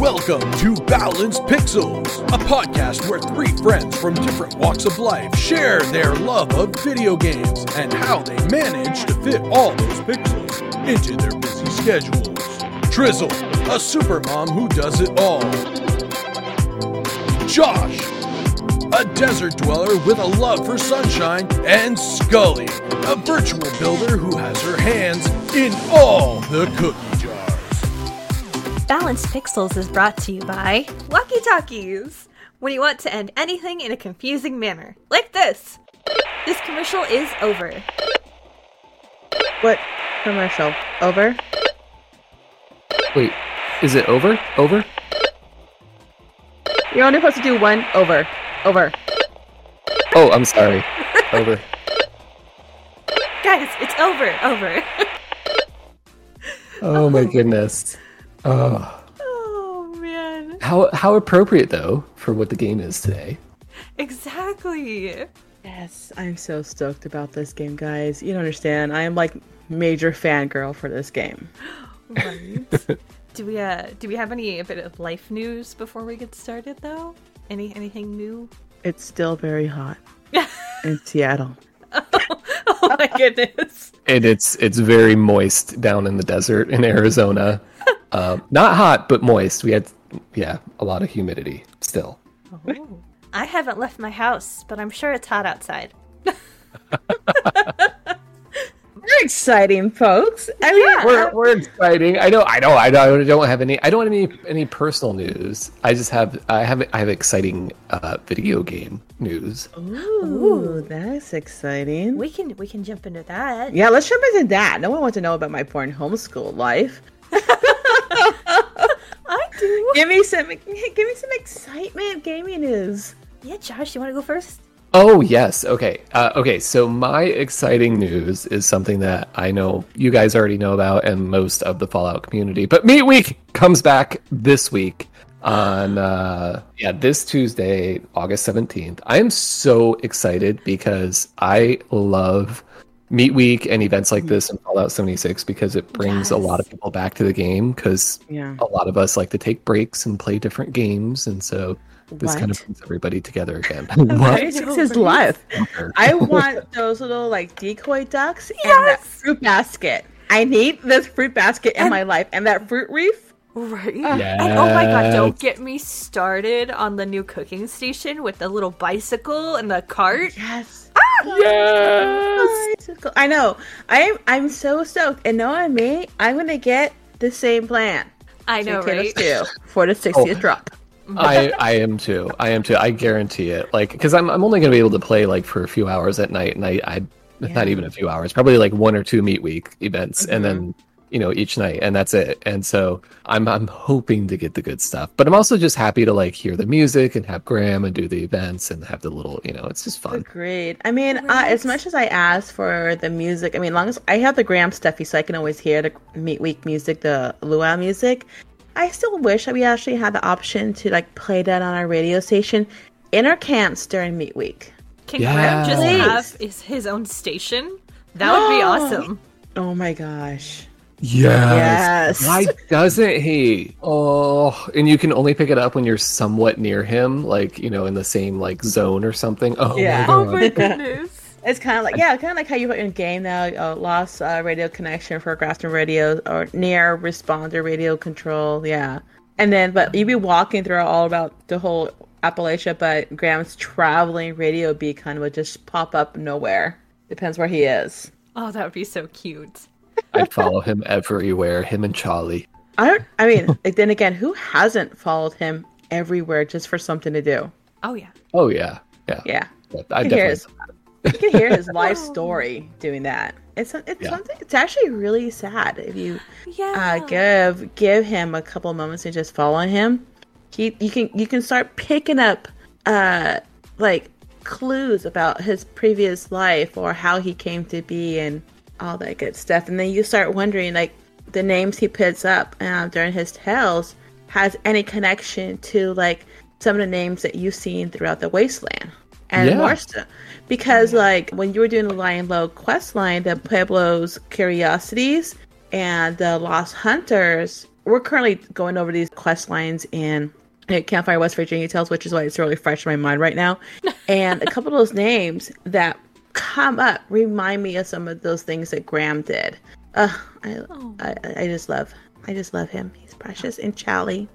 Welcome to Balanced Pixels, a podcast where three friends from different walks of life share their love of video games and how they manage to fit all those pixels into their busy schedules. Trizzle, a supermom who does it all. Josh, a desert dweller with a love for sunshine, and Skullie, a virtual builder who has her hands in all the cookie jars. Balanced Pixels is brought to you by Walkie Talkies. When you want to end anything in a confusing manner, like this. This commercial is over. What commercial? Over? Wait, is it over? Over? You're only supposed to do one over. Over. Oh, I'm sorry. Over. Guys, it's over. Over. Oh my goodness. Oh, oh, man. how how appropriate though for what the game is today. Exactly. Yes, I'm so stoked about this game, guys. You don't understand. I am like major fangirl for this game. Right. do we uh do we have any a bit of life news before we get started though? Any anything new? It's still very hot in Seattle. oh my goodness. And it's it's very moist down in the desert in Arizona. Um, not hot, but moist. We had yeah a lot of humidity still. Oh. I haven't left my house, but I'm sure it's hot outside. we're exciting, folks. I mean, Yeah. We're, we're exciting. I know. I know. I don't, I don't have any. I don't have any any personal news. I just have. I have. I have exciting uh, video game news. ooh, that's exciting. We can we can jump into that. Yeah, let's jump into that. No one wants to know about my porn homeschool life. I do. Give me some, give me some excitement. Gaming news. Yeah, Josh, you want to go first? Oh yes. Okay. Uh, okay. So my exciting news is something that I know you guys already know about, and most of the Fallout community. But Meat Week comes back this week on uh, yeah this Tuesday, August seventeenth. I am so excited because I love Meat Week and events like mm-hmm. this in Fallout seventy six because it brings a lot of people back to the game because Yeah. a lot of us like to take breaks and play different games, and so this kind of brings everybody together again. What What? is his life? I want those little like decoy ducks and that fruit basket. I need this fruit basket in And- my life and that fruit reef. Right. And oh my god, don't get me started on the new cooking station with the little bicycle and the cart. Yes. Ah! Yes. Bicycle. I know. I'm I'm so stoked. And knowing me, I'm gonna get the same plan. I know, Potato right? stew for the 60th Oh. drop. I I am too. I am too. I guarantee it. Like, because I'm I'm only gonna be able to play like for a few hours at night, and I I not even a few hours, probably like one or two Meat Week events, and then mm-hmm. You know each night, and that's it. And so I'm I'm hoping to get the good stuff, but I'm also just happy to like hear the music and have Graham and do the events and have the little you know it's just fun. great I mean, uh, as much as I ask for the music, I mean, long as I have the Graham stuffy, so I can always hear the Meat Week music, the luau music. I still wish that we actually had the option to like play that on our radio station in our camps during Meat Week. Can Graham just Please. have his, his own station? That would be awesome. Oh my gosh. Yes. Yes. Why doesn't he? Oh, and you can only pick it up when you're somewhat near him, like you know, in the same like zone or something. Oh, my Yeah. Oh God. my goodness. It's kind of like yeah, kind of like how you put in game now, uh, lost uh, radio connection for Grafton radio or near responder radio control. Yeah, and then but you'd be walking through all about the whole Appalachia, but Graham's traveling radio beat kind of would just pop up nowhere. Depends where he is. Oh, that would be so cute. I'd follow him everywhere. Him and Charlie. I don't. I mean, like, then again, who hasn't followed him everywhere just for something to do? Oh yeah. Oh yeah, yeah. Yeah, I can hear definitely. his- you can hear his life story doing that. It's it's Yeah. something. It's actually really sad if you Yeah. uh, give give him a couple moments to just follow him. He you can you can start picking up uh like clues about his previous life or how he came to be and all that good stuff. And then you start wondering like the names he picks up uh, during his tales has any connection to like some of the names that you've seen throughout the wasteland and Yeah. more stuff. Because like when you were doing the Lying Lowe quest line, the Pueblo's Curiosities and the Lost Hunters we're currently going over these quest lines in uh, Campfire West Virginia Tales, which is why it's really fresh in my mind right now. And a couple of those names that come up remind me of some of those things that Graham did. Uh, I, I, I just love, I just love him. He's precious. And Charlie.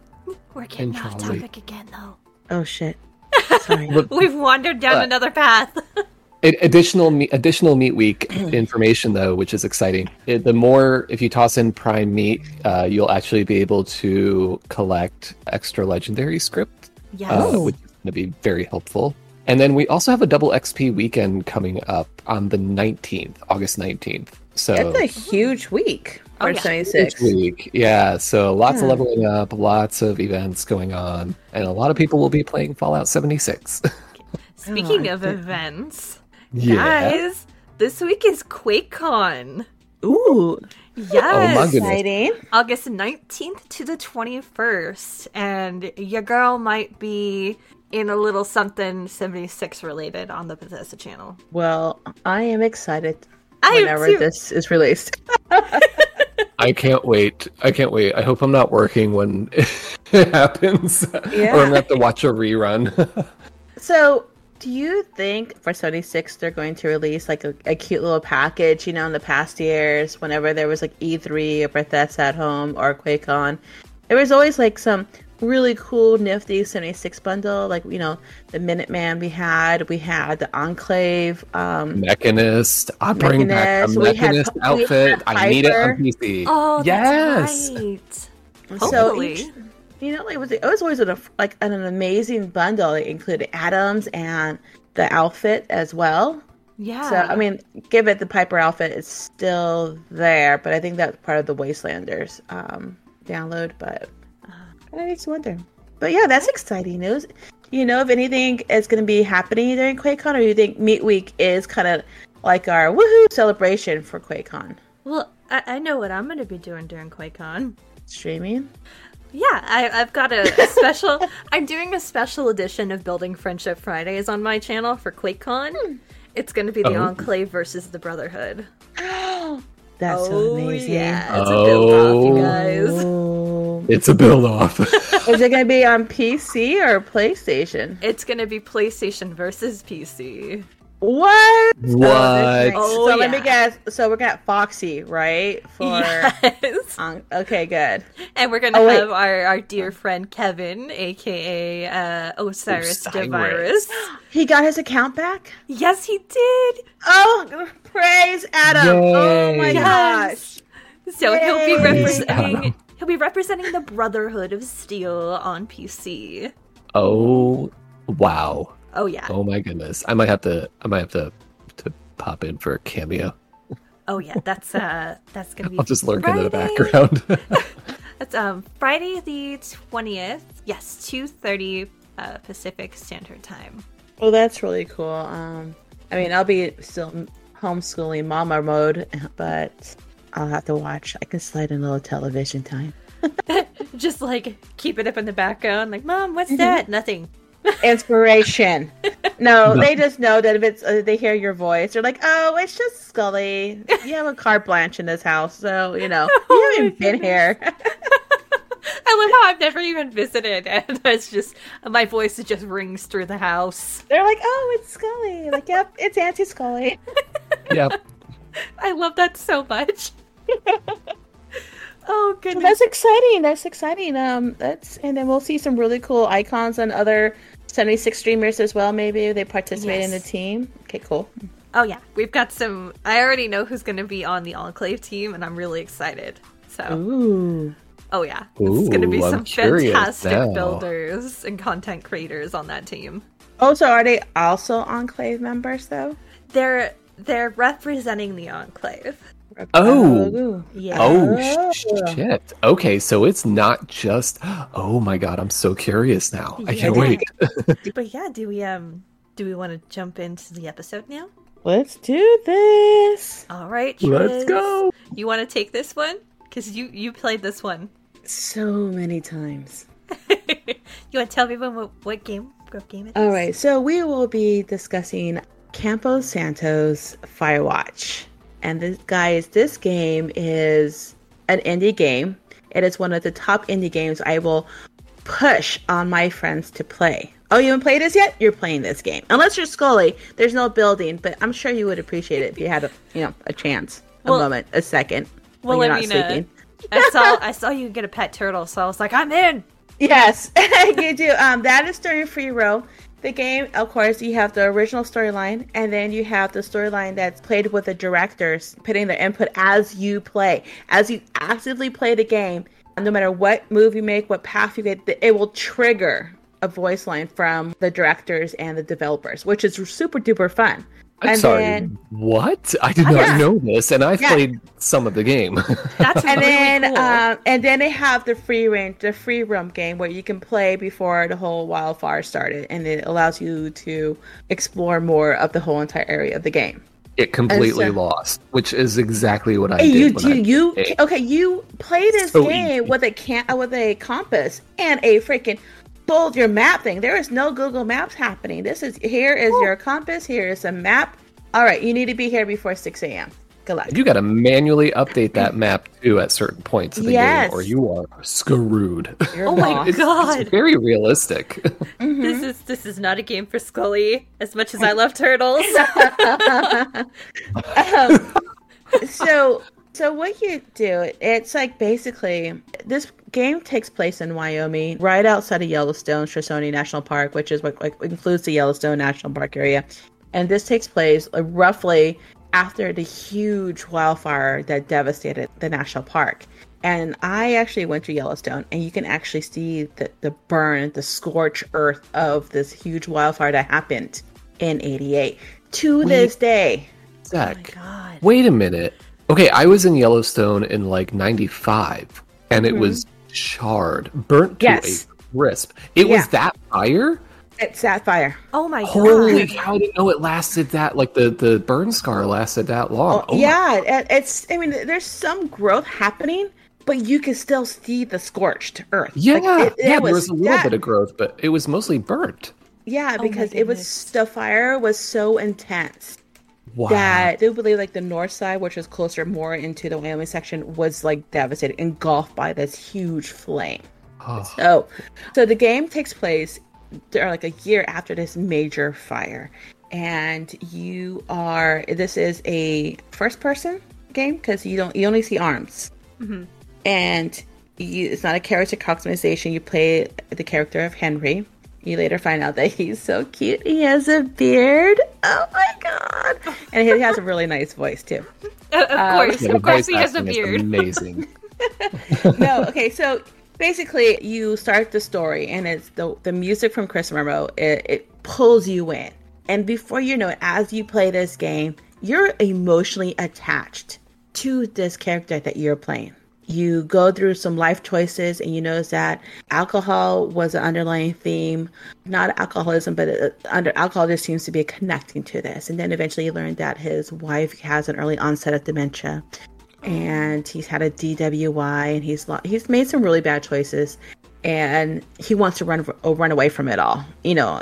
We're getting And off Charlie. topic again, though. Oh shit. Sorry. We've wandered down But- another path. Additional additional meat week information though, which is exciting. It, the more if you toss in prime meat, uh, you'll actually be able to collect extra legendary scrip, yes. uh, which is going to be very helpful. And then we also have a double XP weekend coming up on the 19th, August 19th. So That's a huge week Oh, for yeah. 76. Each week. Yeah, so lots of hmm. leveling up, lots of events going on, and a lot of people will be playing Fallout 76. Speaking Oh, of I- events, yeah. guys, this week is QuakeCon. Ooh. Yes. Oh, my goodness. Exciting. August 19th to the 21st. And your girl might be in a little something 76 related on the Bethesda channel. Well, I am excited I whenever too. this is released. I can't wait. I can't wait. I hope I'm not working when it happens. Or I'm going to have to watch a rerun. So, do you think for 76 they're going to release like a, a cute little package? You know, in the past years, whenever there was like E3 or Bethesda at home or QuakeCon, there was always like some really cool, nifty 76 bundle. Like, you know, the Minuteman we had, we had the Enclave. Um, Mechanist. I'm bringing back a Mechanist. We had- Mechanist we outfit. I need it on Piper. PC. Oh, yes. that's right. so each, you know, like, it was, it was always a, like an amazing bundle. It included Adams and the outfit as well. Yeah. So I mean, give it the Piper outfit is still there, but I think that's part of the Wastelanders um, download. But kind of makes you wonder. But yeah, that's exciting news. You know, if anything is going to be happening during QuakeCon, or do you think Meat Week is kind of like our woohoo celebration for QuakeCon well, I, I know what I'm going to be doing during QuakeCon. streaming? Yeah, I, I've got a, a special. I'm doing a special edition of Building Friendship Fridays on my channel for QuakeCon. Hmm. It's going to be the Oh. Enclave versus the Brotherhood. That's so oh, amazing. Oh, yeah, it's a oh. build off, you Oh. guys. It's a build off. is it going to be on PC or PlayStation? It's going to be PlayStation versus PC. What? What? Oh, so let me guess. So we're gonna have Foxy, right? For Yes. um, okay, good. And we're going to Oh, wait. have our, our dear friend Kevin, aka uh, Osiris, Osiris. DeVirus. He got his account back. Yes, he did. Oh, praise Adam! Oh my Yay. gosh! So he'll be Yay. representing. He'll be representing the Brotherhood of Steel on PC. oh, wow. Oh yeah. Oh my goodness. I might have to. I might have to to pop in for a cameo. Oh yeah. That's uh. That's gonna be. I'll just lurk into the background. That's um Friday the twentieth. Yes, two thirty uh, Pacific Standard Time. Well, that's really cool. Um, I mean, I'll be still homeschooling mama mode, but I'll have to watch. I can slide in a little television time. Just like keep it up in the background. Like, mom, what's Mm-hmm. that? Nothing. Inspiration. No, they just know that if it's uh, they hear your voice, they're like, "Oh, it's just Skullie. You have a carte blanche in this house, so you know Oh you haven't been here." I love how I've never even visited, and it's just my voice just rings through the house. they're like, "Oh, it's Skullie." Like, "Yep, it's Auntie Skullie." yep. I love that so much. oh goodness. That's exciting. That's exciting. Um, that's and then we'll see some really cool icons and other seventy six streamers as well. Maybe they participate in the team. Okay, cool. Oh yeah, we've got some. I already know who's going to be on the Enclave team, and I'm really excited. So, Ooh. oh yeah, it's going to be I'm some fantastic now. builders and content creators on that team. Oh, so are they also Enclave members though? They're they're representing the Enclave. Oh. Yeah. Oh Oh. sh- shit. Okay, so it's not just. Oh my god, I'm so curious now. I can't wait. But yeah, do we um do we want to jump into the episode now? Let's do this. All right, Let's go. You want to take this one because you you played this one. So many times. you want to tell everyone what what game what game it is? All right, so we will be discussing Campo Santo's Firewatch. And this guys, this game is an indie game. It is one of the top indie games I will push on my friends to play. Oh, you haven't played this yet? You're playing this game. Unless you're Skullie, there's no building, but I'm sure you would appreciate it if you had a you know a chance, a Well- moment, a second. Well, when you're not sleeping. I saw I saw you get a pet turtle, so I was like, I'm in. Yes, you do. Um, that is during free row. The game, of course, you have the original storyline, and then you have the storyline that's played with the directors putting their input as you play. As you actively play the game, no matter what move you make, what path you get, it will trigger a voice line from the directors and the developers, which is super duper fun. I'm and sorry. then What? I did not Yeah. know this, and I've Yeah. played some of the game. That's and really then cool. um, and then they have the free range, the free roam game where you can play before the whole wildfire started, and it allows you to explore more of the whole entire area of the game. it completely so- lost, which is exactly what I Hey, did. you when you you okay? You play this So game easy. with a can with a compass and a freaking fold your map thing. There is no Google Maps happening. This is here is your compass. Here is a map. All right, you need to be here before six a.m. Good luck. You got to manually update that map too at certain points of the Yes. game, or you are screwed. You're oh my. It's, god, it's very realistic. Mm-hmm. this is this is not a game for Skullie. As much as I love turtles, Um, so so what you do it's like basically this game takes place in wyoming right outside of yellowstone shoshone national park which is what like, includes the yellowstone national park area. And this takes place like, roughly after the huge wildfire that devastated the national park. And i actually went to yellowstone and you can actually see the, the burn the scorched earth of this huge wildfire that happened in 88 to this day. Zach, oh God. wait a minute. Okay, I was in Yellowstone in like '95, and it was charred, burnt to Mm-hmm. A crisp. It Yeah. was that fire. it's that fire oh my Holy god, Holy cow! I didn't know it lasted that. Like the the burn scar lasted that long. Oh my- yeah, it, it's. I mean, there's some growth happening, but you can still see the scorched earth. yeah, Like, it- it yeah. there was a little that- bit of growth, but it was mostly burnt. Yeah, my because it was the fire was so intense Wow. that they believe like the north side, which is closer more into the Wyoming section, was like devastated, engulfed by this huge flame. Oh. So, so the game takes place there like a year after this major fire, and you are. This is a first-person game because you don't you only see arms, mm-hmm. and you, it's not a character customization. You play the character of Henry. You later find out that he's so cute. He has a beard. Oh my god! And he has a really nice voice too. of um, course, Yeah, of course, he has a beard. Amazing. no, okay, so basically you start the story and it's the the music from Chris Remo, it, it pulls you in. And before you know it, as you play this game, you're emotionally attached to this character that you're playing. You go through some life choices and you notice that alcohol was an underlying theme. Not alcoholism, but uh, under alcohol, there seems to be connecting to this. And then eventually you learn that his wife has an early onset of dementia and he's had a DWI and he's he's made some really bad choices and he wants to run uh, run away from it all you know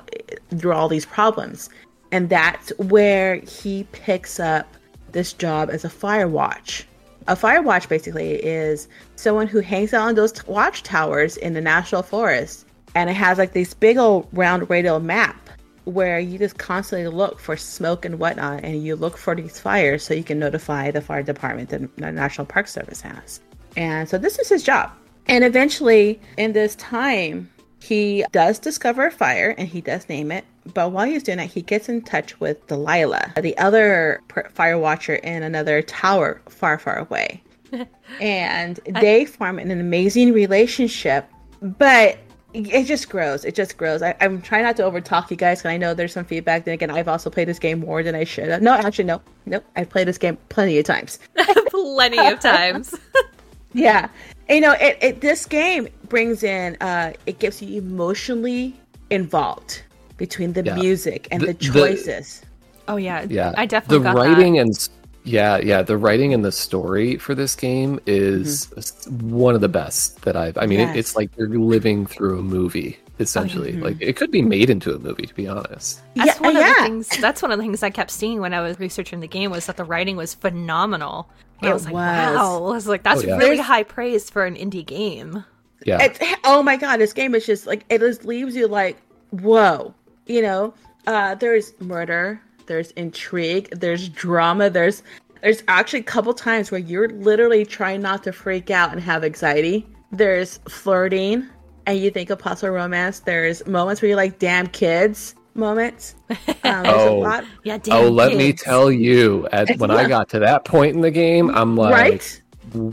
through all these problems and that's where he picks up this job as a fire watch a fire watch basically is someone who hangs out on those t- watchtowers in the national forest. And it has like this big old round radial map where you just constantly look for smoke and whatnot and you look for these fires so you can notify the fire department that the national park service has. And so this is his job. And eventually in this time he does discover a fire and he does name it but while he's doing that he gets in touch with delilah the other fire watcher in another tower far far away. And they form an amazing relationship but it just grows it just grows. I, i'm trying not to overtalk you guys because i know there's some feedback then again i've also played this game more than i should have. No actually no nope i've played this game plenty of times. Plenty of times. yeah you know it, it this game brings in uh it gets you emotionally involved between the Yeah. music and The- the, the- choices Oh yeah, Yeah, I definitely the got writing and yeah, yeah, the writing and the story for this game is s- one of the best that I've. I mean, it, it's like you're living through a movie. essentially. Like it could be made into a movie, to be honest. That's yeah, one of yeah. the things. That's one of the things I kept seeing when I was researching the game was that the writing was phenomenal. And I It was like, was. wow. I was like, that's Oh, yeah. really There's- high praise for an indie game. Yeah. It's, oh my god, this game is just like it just leaves you like, whoa. You know, uh, there's murder, there's intrigue, there's drama, there's there's actually a couple times where you're literally trying not to freak out and have anxiety. There's flirting, and you think of possible romance. There's moments where you're like, damn kids moments. Um, there's a Oh. lot, Yeah. Oh, let me tell you, at, when I got to that point in the game, I'm like, right?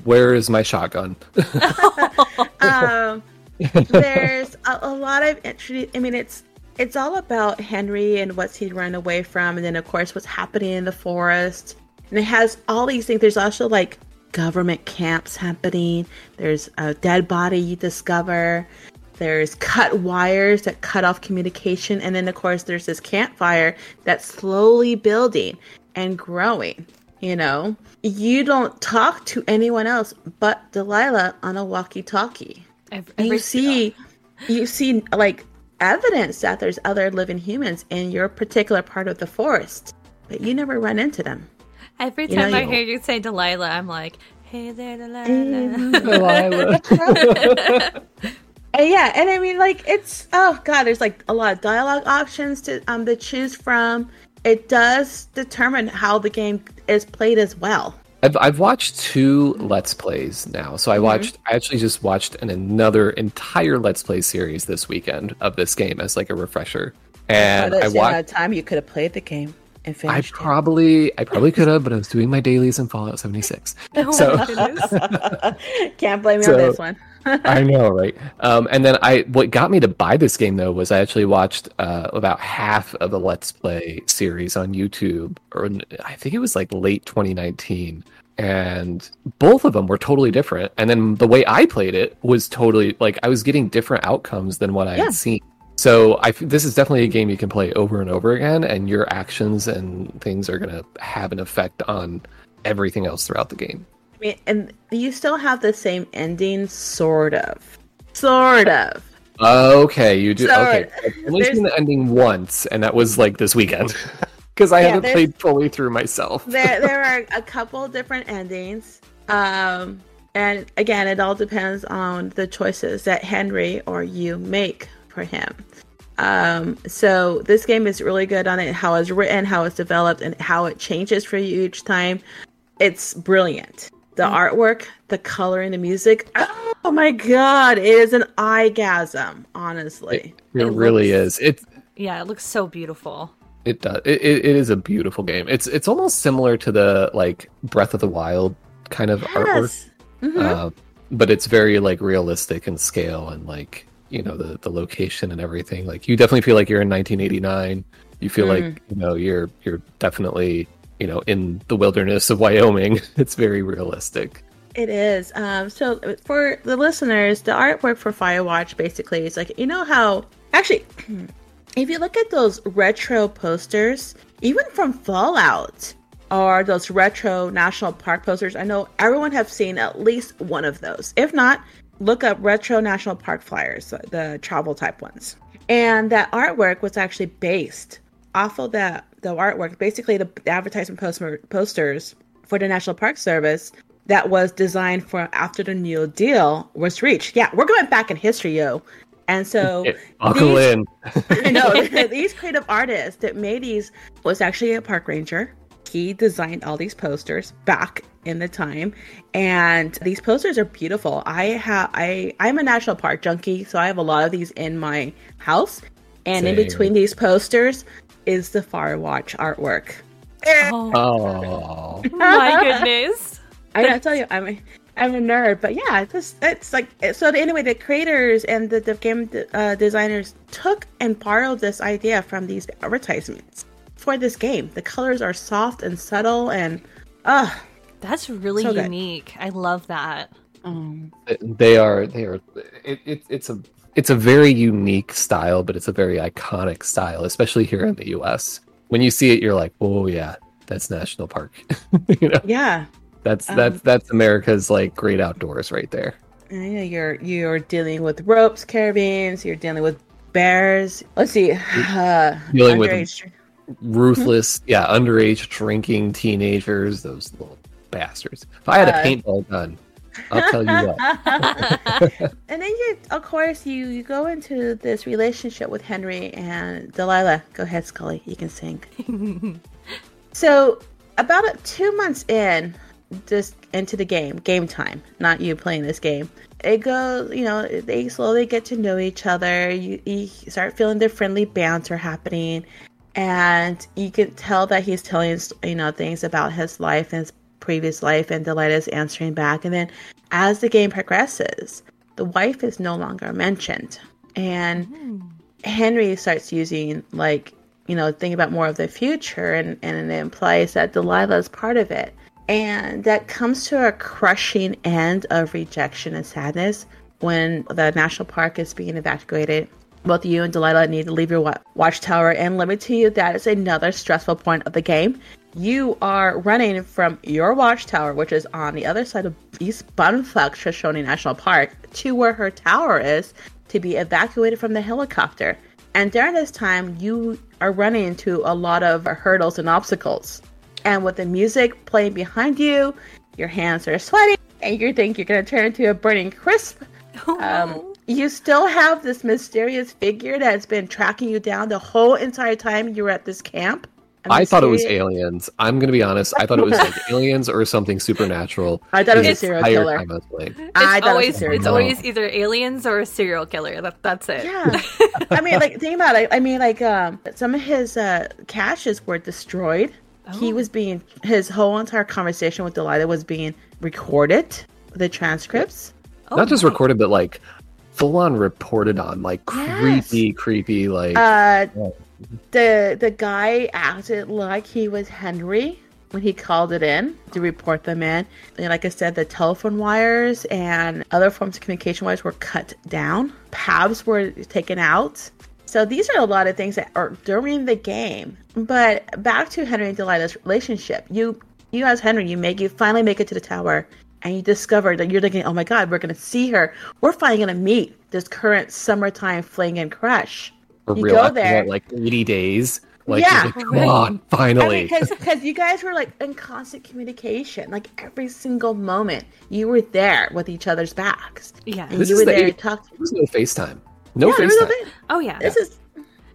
where is my shotgun? um, there's a, a lot of interest. I mean, it's it's all about Henry and what's he run away from, and then of course what's happening in the forest. And it has all these things. There's also like government camps happening. There's a dead body you discover. There's cut wires that cut off communication, and then of course there's this campfire that's slowly building and growing. You know, you don't talk to anyone else but Delilah on a walkie-talkie. Every, You every- see, you see like evidence that there's other living humans in your particular part of the forest, but you never run into them. every you know, time I you- hear you say Delilah, I'm like, hey there, Mm-hmm. Delilah. Delilah. Uh, yeah, and I mean, like it's oh god, there's like a lot of dialogue options to um to choose from. It does determine how the game is played as well. I've I've watched two Let's Plays now. So Mm-hmm. I watched I actually just watched an, another entire Let's Play series this weekend of this game as like a refresher. And By I watched time you could have played the game and I finished probably I probably could have, but I was doing my dailies in Fallout 76. Oh So- it. Can't blame me So- on this one. I know, right? Um, and then I, what got me to buy this game though was I actually watched uh, about half of the Let's Play series on YouTube, or I think it was like late 2019, and both of them were totally different. And then the way I played it was totally like I was getting different outcomes than what I Yeah. had seen. So I, this is definitely a game you can play over and over again, and your actions and things are gonna have an effect on everything else throughout the game. I mean, and you still have the same ending, sort of, sort of. Okay, you do. Okay, I've only seen the ending once, and that was like this weekend because I Yeah, haven't played fully through myself. there there are a couple different endings um and again it all depends on the choices that henry or you make for him um so this game is really good on it how it's written how it's developed and how it changes for you each time it's brilliant the artwork the coloring the music oh my god it is an eyegasm honestly It, It really looks- is. It Yeah, it looks so beautiful. it does. It, it, it is a beautiful game. It's it's almost similar to the like Breath of the Wild kind of artwork, yes Mhm. uh, but it's very like realistic in scale and like you know the the location and everything. Like you definitely feel like you're in 1989. You feel Mm. like you know you're you're definitely you know in the wilderness of Wyoming. It's very realistic. It is. Um, so for the listeners, the artwork for Firewatch basically is like you know how actually, if you look at those retro posters, even from Fallout, or those retro national park posters, I know everyone have seen at least one of those. If not, look up retro national park flyers, the travel type ones. And that artwork was actually based off of that the artwork, basically the, the advertisement poster, posters for the National Park Service that was designed for after the New Deal was reached. Yeah, we're going back in history, yo. And so Buckle these- in. I know these creative artists that made these was actually a park ranger. He designed all these posters back in the time, and these posters are beautiful. I have I I'm a national park junkie, so I have a lot of these in my house. And in between these posters is the Firewatch artwork. Oh Oh, my goodness. I gotta tell you, I'm a, I'm a nerd, but yeah, it's it's like so. Anyway, the creators and the, the game uh, designers took and borrowed this idea from these advertisements for this game. The colors are soft and subtle, and uh That's really So good. unique. I love that. um, they are. They are. It, it, it's a. It's a very unique style, but it's a very iconic style, especially here in the U.S. When you see it, you're like, "Oh yeah, that's national park." you know, yeah. that's Um, that's that's America's like great outdoors right there. Know, you're you're dealing with ropes, carabines. You're dealing with bears. Let's see. Uh, Dealing with- Ruthless, yeah, underage drinking teenagers, those little bastards. If I had a Uh, paintball gun, I'll tell you what. and then you, of course, you you go into this relationship with Henry and Delilah. Go ahead, Skullie. You can sing. so, about a, two months in, just into the game, game time, not you playing this game. It goes, you know, they slowly get to know each other. You, you start feeling the friendly banter happening, and you can tell that he's telling, you know, things about his life and his previous life, and Delilah's answering back. And then, as the game progresses, the wife is no longer mentioned, and hmm. Henry starts using like you know think about more of the future, and and it implies that Delilah is part of it, and that comes to a crushing end of rejection and sadness when the national park is being evacuated. Both you and Delilah need to leave your wa- watchtower, and let me tell you, that is another stressful point of the game. You are running from your watchtower, which is on the other side of East Bunfuck Shoshone National Park, to where her tower is to be evacuated from the helicopter. And during this time, you are running into a lot of hurdles and obstacles. And with the music playing behind you, your hands are sweating, and you think you're going to turn into a burning crisp. Oh, Um, you still have this mysterious figure that's been tracking you down the whole entire time you were at this camp. I thought it was aliens. I'm gonna be honest. I thought it was like aliens or something supernatural. I thought it was a serial killer. time I was playing. it's I thought it always it's always either aliens or a serial killer. That that's it. Yeah. I mean, like, think about it. I mean, like, um, some of his uh, caches were destroyed. He Oh. was being, his whole entire conversation with Delilah was being recorded, the transcripts. Oh, Not just recorded, but like full on reported on, like Yes. creepy, creepy, like Uh, the the guy acted like he was Henry when he called it in to report them in. And like I said, the telephone wires and other forms of communication wires were cut down. Paths were taken out. So these are a lot of things that are during the game. But back to Henry and Delilah's relationship. You you as Henry, you make you finally make it to the tower and you discover that you're thinking, Oh my god, we're gonna see her. We're finally gonna meet this current summertime fling and crush. for you real. go there. what, like 80 days. Like, Yeah. like, come on, finally. because you guys were like in constant communication, like every single moment you were there with each other's backs, Yeah. and This you is were the there eight- talk. There was no FaceTime. No yeah, there was a FaceTime. bit- Oh yeah. This is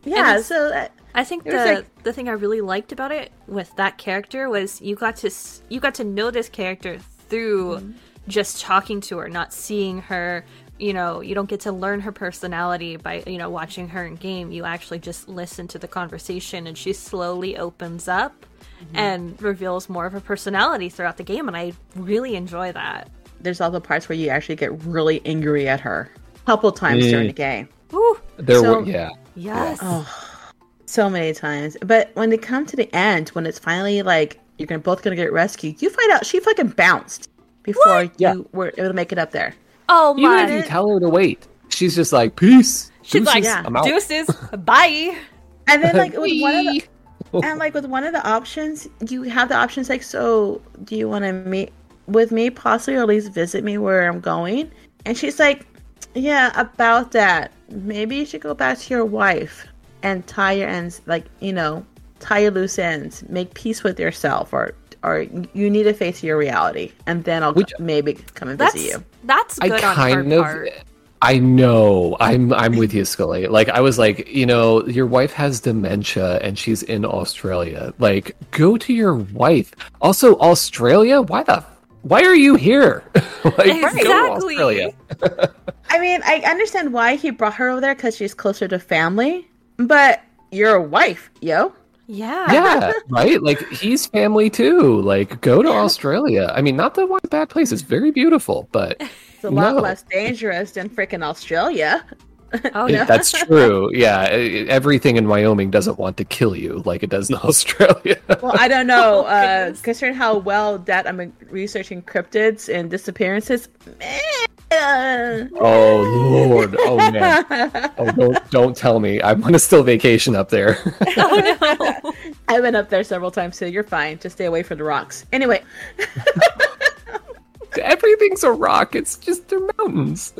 yeah. it's- So that, I think the like- the thing I really liked about it with that character was you got to you got to know this character through Mm-hmm. just talking to her, not seeing her. You know, you don't get to learn her personality by you know watching her in game. You actually just listen to the conversation, and she slowly opens up Mm-hmm. and reveals more of her personality throughout the game, and I really enjoy that. there's all the parts where you actually get really angry at her. A couple times Mm. during the game, Woo! There So- were, yeah. Yes. so many times. But when they come to the end, when it's finally like you're gonna both gonna get rescued, you find out she fucking bounced before you Yeah. were able to make it up there. Oh Even my! if you tell her to wait, she's just like, peace. She's Deuces, like, Yeah. I'm out. deuces, bye. And then like with one of the and like with one of the options, you have the options like, so do you want to meet with me, possibly, or at least visit me where I'm going? And she's like, yeah, about that. Maybe you should go back to your wife and tie your ends, like you know, tie your loose ends, make peace with yourself, or or you need to face your reality, and then I'll Which- maybe come and That's visit you. that's I good on kind her of part. I know. I'm I'm with you, Skullie. Like I was like, you know, your wife has dementia and she's in Australia. Like, go to your wife. Also, Australia? Why the why are you here? like, go to Exactly. Australia. I mean, I understand why he brought her over there because she's closer to family, but your wife, yo. Yeah. Yeah, right? Like he's family too. Like go to Australia. I mean, not that one bad place. It's very beautiful, but It's a lot No. less dangerous than freaking Australia. Oh Yeah, yeah. that's true. Yeah, everything in Wyoming doesn't want to kill you like it does in Australia. Well, I don't know. Uh, considering how well that I'm researching cryptids and disappearances. man. Oh lord. Oh man. Oh, don't don't tell me. I want to still vacation up there. oh no. I went up there several times, so you're fine. Just stay away from the rocks. Anyway, Everything's a rock. It's just they're mountains.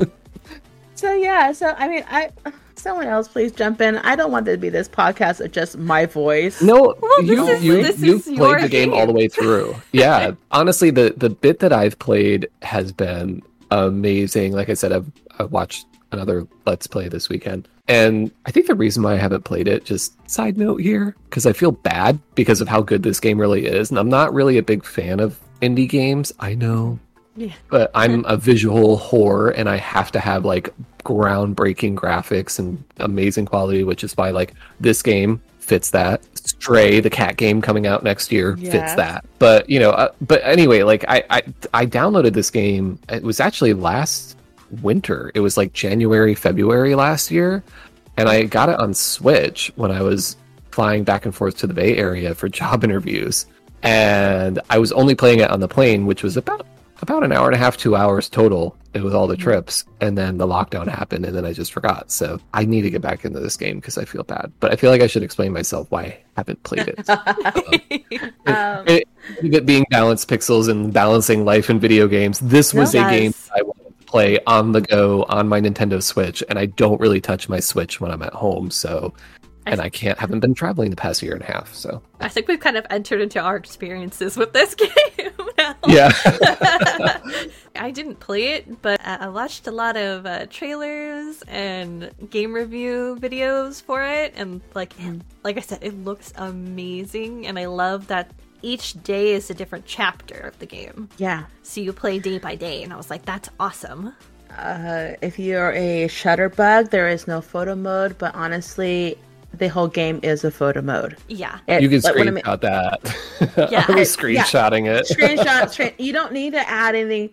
So yeah, so I mean, I someone else please jump in. I don't want it to be this podcast of just my voice. No, Well, this you is- you this you've is played the game, all the way through. Yeah, honestly, the the bit that I've played has been amazing. Like I said, I've, I've watched another Let's Play this weekend, and I think the reason why I haven't played it, just side note here, because I feel bad because of how good this game really is, and I'm not really a big fan of indie games. I know. Yeah. But I'm a visual whore and I have to have like groundbreaking graphics and amazing quality, which is why like this game fits that. Stray, the cat game coming out next year, fits that. But you know, uh, but anyway, like I, I I downloaded this game. It was actually last winter. It was like January, February last year, and I got it on Switch when I was flying back and forth to the Bay Area for job interviews. And I was only playing it on the plane, which was about about an hour and a half, two hours total with all the trips. And then the lockdown happened, and then I just forgot. So I need to get back into this game because I feel bad. But I feel like I should explain myself why I haven't played it. Um, it, it being balanced pixels and balancing life in video games, this was No, a game. I wanted to play on the go on my Nintendo Switch, and I don't really touch my Switch when I'm at home, so and I can't haven't been traveling the past year and a half, so I think we've kind of entered into our experiences with this game now. yeah. I didn't play it, but I I watched a lot of uh, trailers and game review videos for it, and like, like I said, it looks amazing, and I love that each day is a different chapter of the game. yeah. So you play day by day, and I was like, that's awesome. Uh, if you're a shutterbug, there is no photo mode, but honestly, the whole game is a photo mode. Yeah. It- you can like, when I screenshot that. Yeah, I I- was screenshotting it. screenshot screen you don't need to add anything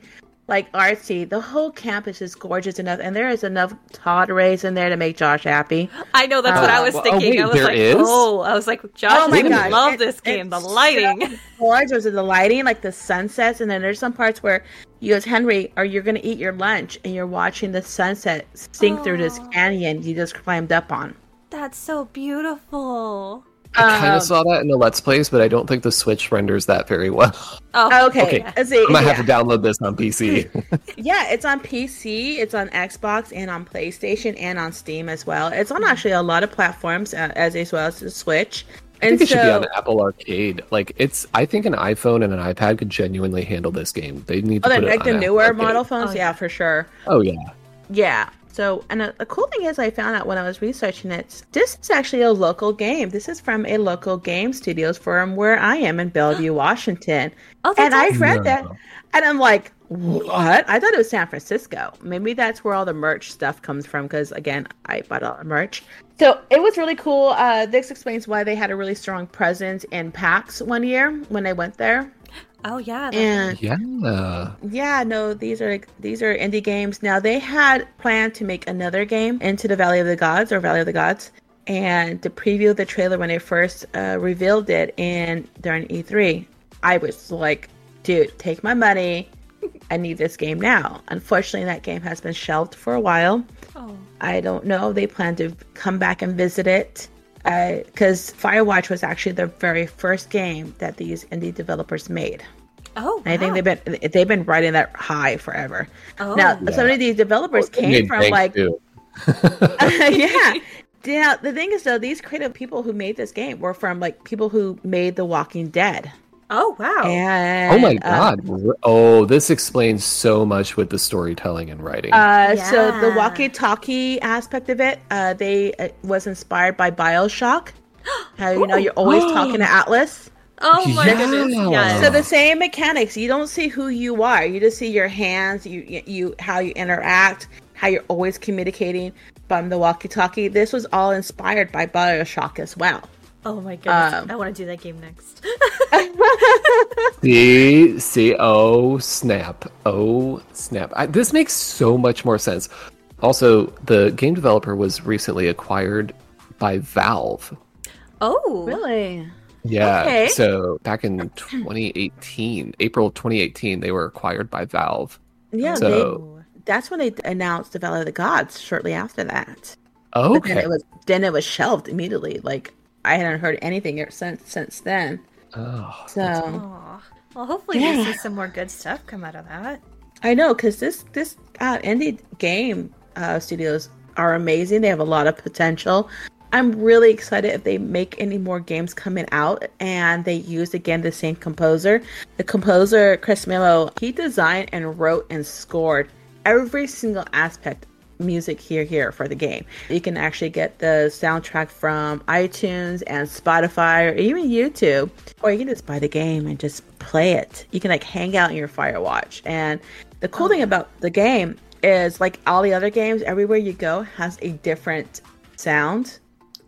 like artsy the whole campus is gorgeous enough and there is enough todd rays in there to make josh happy I know that's what I Uh, was well, oh, thinking. wait, I was there like, is? oh, I was like, Josh Oh my gonna God. love It- this game. The it's lighting. gorgeous with the lighting like the sunsets and then there's some parts where you as henry are you're gonna eat your lunch and you're watching the sunset sink through this canyon you just climbed up on That's so beautiful. I kind Um, of saw that in the Let's Plays, but I don't think the Switch renders that very well. Oh, okay, Okay. let's see I might yeah. have to download this on PC. Yeah, it's on PC, it's on Xbox, and on PlayStation, and on Steam as well. It's on actually a lot of platforms, uh, as as well as the Switch. I And think it should be on Apple Arcade. Like it's, I think an iPhone and an iPad could genuinely handle this game. They need to oh, put the, it like on the Apple newer Arcade. model phones, Oh, yeah, yeah. for sure. Oh yeah, Yeah. So, and a, a cool thing is, I found out when I was researching it, this is actually a local game. This is from a local game studios from where I am in Bellevue, Washington. Oh, and that's I awesome. read that, and I'm like, what? I thought it was San Francisco. Maybe that's where all the merch stuff comes from. Because again, I bought all the merch. So it was really cool. Uh, this explains why they had a really strong presence in PAX one year when I went there. Oh yeah. And yeah. yeah, no, these are these are indie games. Now they had planned to make another game into the Valley of the Gods or Valley of the Gods, and to preview the trailer when they first uh, revealed it in during E3, I was like, dude, take my money. I need this game now. Unfortunately, that game has been shelved for a while. oh. I don't know. They plan to come back and visit it because Firewatch was actually the very first game that these indie developers made. Oh. I think they've been they've been riding that high forever. Oh. Now, Yeah. some of these developers They came from like too. yeah. Yeah, the thing is though, these creative people who made this game were from like people who made The Walking Dead. Oh wow. And Oh my uh, god! oh, this explains so much with the storytelling and writing. Uh, so the walkie-talkie aspect of it, uh, they uh, was inspired by Bioshock. How you know you're always talking to Atlas. oh my Yeah. goodness. Yes. So the same mechanics. You don't see who you are. You just see your hands. You you, you how you interact. How you're always communicating from the walkie-talkie. This was all inspired by Bioshock as well. Oh my goodness. um, I want to do that game next. See, see, oh snap, oh snap! I, this makes so much more sense. Also, the game developer was recently acquired by Valve. oh. Really? Yeah. Okay. So back in 2018, April 2018, they were acquired by Valve. Yeah. So- they, that's when they announced the Valley of the Gods. Shortly after that. But then it was then it was shelved immediately. Like I hadn't heard anything since since then. Oh, So Aw. Well, hopefully Yeah. we see some more good stuff come out of that. I know because this this uh, indie game uh, studios are amazing. They have a lot of potential. I'm really excited if they make any more games coming out and they use again the same composer. The composer, Chris Remo, he designed and wrote and scored every single aspect music here here for the game. You can actually get the soundtrack from iTunes and Spotify or even YouTube. Or you can just buy the game and just play it. You can like hang out in your Firewatch. And the cool thing about the game is like all the other games, everywhere you go has a different sound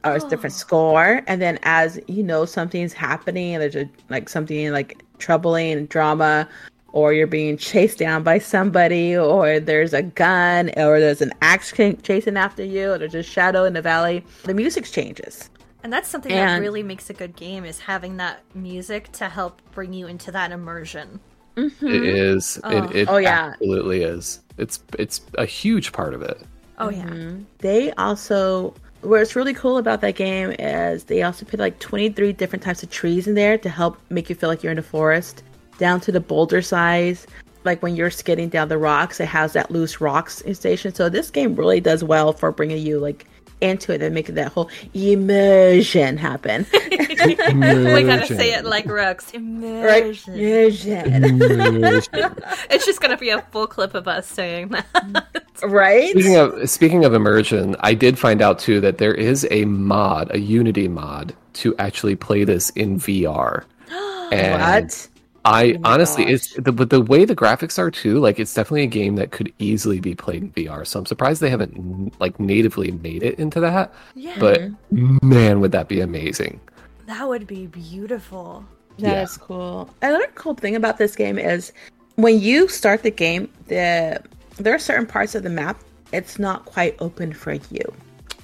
or a different oh. score. And then as you know something's happening, there's a like something like troubling drama, or you're being chased down by somebody, or there's a gun, or there's an axe ch- chasing after you, or there's a shadow in the valley. The music changes. And that's something that really makes a good game is having that music to help bring you into that immersion. Mm-hmm. It is. Oh. It, it oh, oh, yeah. absolutely is. It's it's a huge part of it. Oh yeah. Mm-hmm. They also, what's really cool about that game is they also put like 23 different types of trees in there to help make you feel like you're in the forest, down to the boulder size. Like when you're skidding down the rocks, it has that loose rocks station. So this game really does well for bringing you like into it and making that whole immersion happen. we gotta say it Immersion. like Rux. right? Immersion. Immersion. It's just gonna be a full clip of us saying that. right? Speaking of speaking of immersion, I did find out too that there is a mod, a Unity mod, to actually play this in VR. And What? I Oh honestly, gosh. it's the, but the way the graphics are too, like it's definitely a game that could easily be played in VR. So I'm surprised they haven't like natively made it into that. yeah. But man, would that be amazing? that would be beautiful. That's cool. Another cool thing about this game is when you start the game, the there are certain parts of the map it's not quite open for you.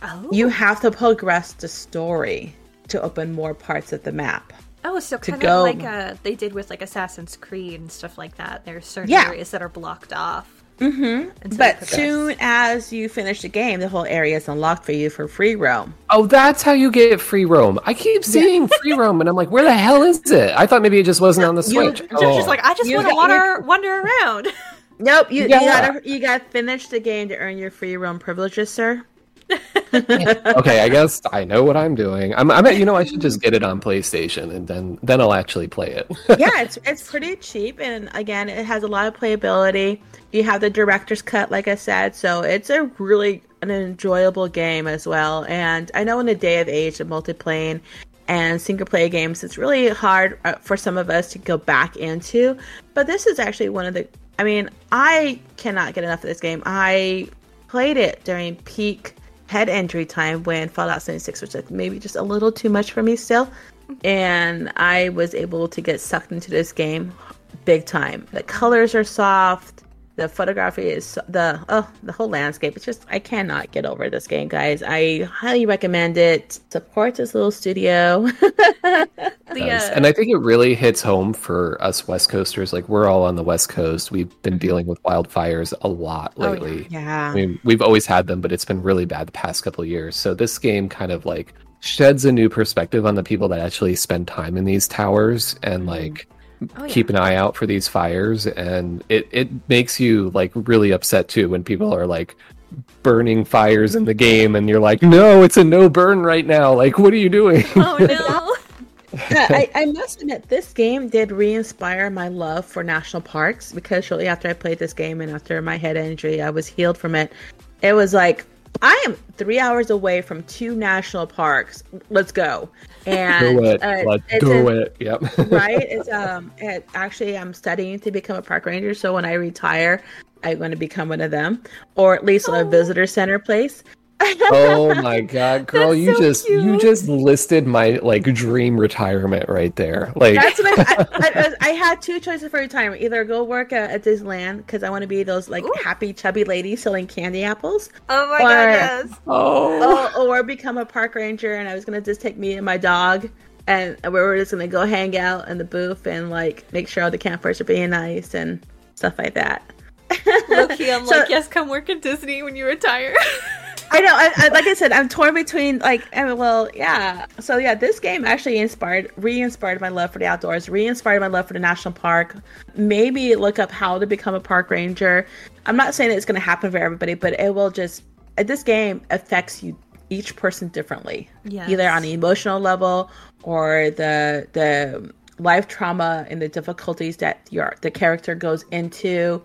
Oh. You have to progress the story to open more parts of the map. Oh, so to kind go- of like uh, they did with like Assassin's Creed and stuff like that. There's certain Yeah. areas that are blocked off. Mm-hmm. But soon as you finish the game, the whole area is unlocked for you for free roam. Oh, that's how you get free roam. I keep seeing free roam, and I'm like, where the hell is it? I thought maybe it just wasn't on the Switch. you're Oh. just like, I just want to wander wander around. Nope, you, Yeah. you gotta you gotta finish the game to earn your free roam privileges, sir. okay, I guess I know what I'm doing. I'm, I'm, you know, I should just get it on PlayStation, and then then I'll actually play it. yeah, it's it's pretty cheap, and again, it has a lot of playability. You have the director's cut, like I said, so it's a really an enjoyable game as well. And I know in the day of age of multiplayer and single player games, it's really hard uh, for some of us to go back into. But this is actually one of the. I mean, I cannot get enough of this game. I played it during peak head injury time when Fallout 76 was like maybe just a little too much for me still. And I was able to get sucked into this game big time. The colors are soft. The photography is the oh the whole landscape. It's just I cannot get over this game, guys. I highly recommend it. Support this little studio. The, uh, And I think it really hits home for us West Coasters. Like we're all on the West Coast. We've been dealing with wildfires a lot Oh, yeah. lately. yeah. I mean, we've always had them, but it's been really bad the past couple of years. So this game kind of like sheds a new perspective on the people that actually spend time in these towers and like Oh, yeah. keep an eye out for these fires. And it it makes you like really upset too when people are like burning fires in the game and you're like, no, it's a no burn right now. Like, what are you doing? oh no. Yeah, I, I must admit, this game did re-inspire my love for national parks because shortly after I played this game and after my head injury, I was healed from it. It was like, I am three hours away from two national parks. Let's go! And do it. uh, Let's do in- it. Yep. right? It's um, it, actually, I'm studying to become a park ranger. So when I retire, I'm going to become one of them, or at least a visitor center place. Oh my god, girl, That's you so just you just listed my like dream retirement right there. Like That's what I, I, I, I had two choices for retirement: either go work at, at Disneyland because I want to be those like Ooh. happy chubby ladies selling candy apples, Oh my Or- god, yes. oh, or, or become a park ranger. And I was gonna just take me and my dog, and we were just gonna go hang out in the booth and like make sure all the campfires are being nice and stuff like that. Low-key, I'm So- like, yes, come work at Disney when you retire. I know. I, I, like I said, I'm torn between like. I mean, well, yeah. So yeah, this game actually inspired, re-inspired my love for the outdoors, re-inspired my love for the national park. Maybe look up how to become a park ranger. I'm not saying it's going to happen for everybody, but it will just. This game affects you, each person differently. Yes. Either on the emotional level or the the life trauma and the difficulties that your the character goes into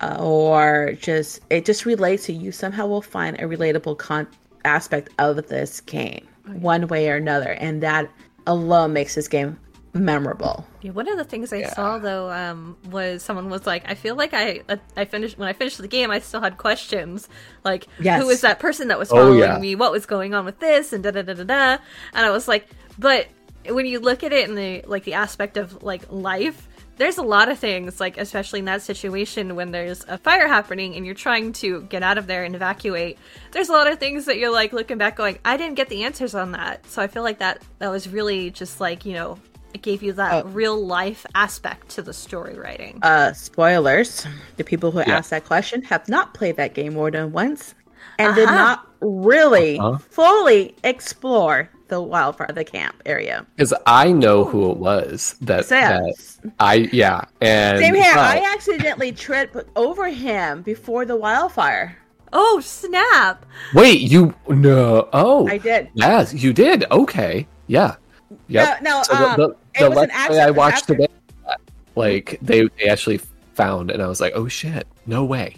uh, or just it just relates to you somehow will find a relatable con- aspect of this game one way or another and that alone makes this game memorable Yeah, one of the things I saw though um, was someone was like, I feel like I I finished when I finished the game, I still had questions like, Yes. who is that person that was Oh, following yeah. me? What was going on with this? And da da da da da. And I was like, but when you look at it in the like the aspect of like life. There's a lot of things, like especially in that situation when there's a fire happening and you're trying to get out of there and evacuate. There's a lot of things that you're like looking back, going, "I didn't get the answers on that." So I feel like that that was really just like you know it gave you that Oh. real life aspect to the story writing. uh spoilers the people who Yeah. asked that question have not played that game more than once and did Uh-huh. not really Uh-huh. fully explore the wildfire the camp area. Because I know who it was that, that I yeah and same here. But- i accidentally tripped over him before the wildfire. Oh snap! wait you no oh. I did. Yes you did. Okay. Yeah. Yep. No, no, So the, um, the, it the was an Let's Play I watched after- today like they, they actually found and I was like oh shit. No way.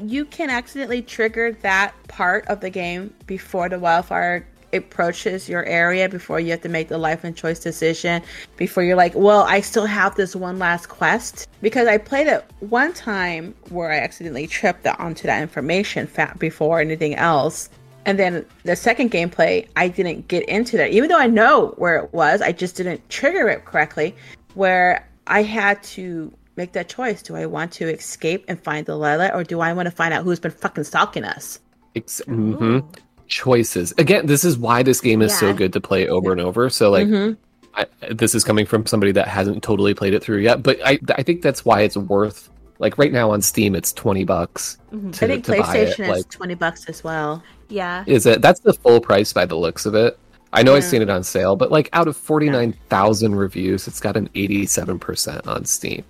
You can accidentally trigger that part of the game before the wildfire approaches your area before you have to make the life and choice decision before you're like well i still have this one last quest. Because i played it one time where i accidentally tripped onto that information fat before anything else. And then the second gameplay i didn't get into that. Even though i know where it was i just didn't trigger it correctly where i had to make that choice. Do i want to escape and find Delilah, or do i want to find out who's been fucking stalking us? Ex- mhm. Choices. Again this is why this game is so good to play over and over. So like Mhm. I, this is coming from somebody that hasn't totally played it through yet but i i think that's why it's worth like right now on steam it's 20 bucks Mm-hmm. i think to buy playstation it is like 20 bucks as well. Yeah, is it? That's the full price by the looks of it. I know i've seen it on sale but like out of 49000 reviews it's got an 87% on steam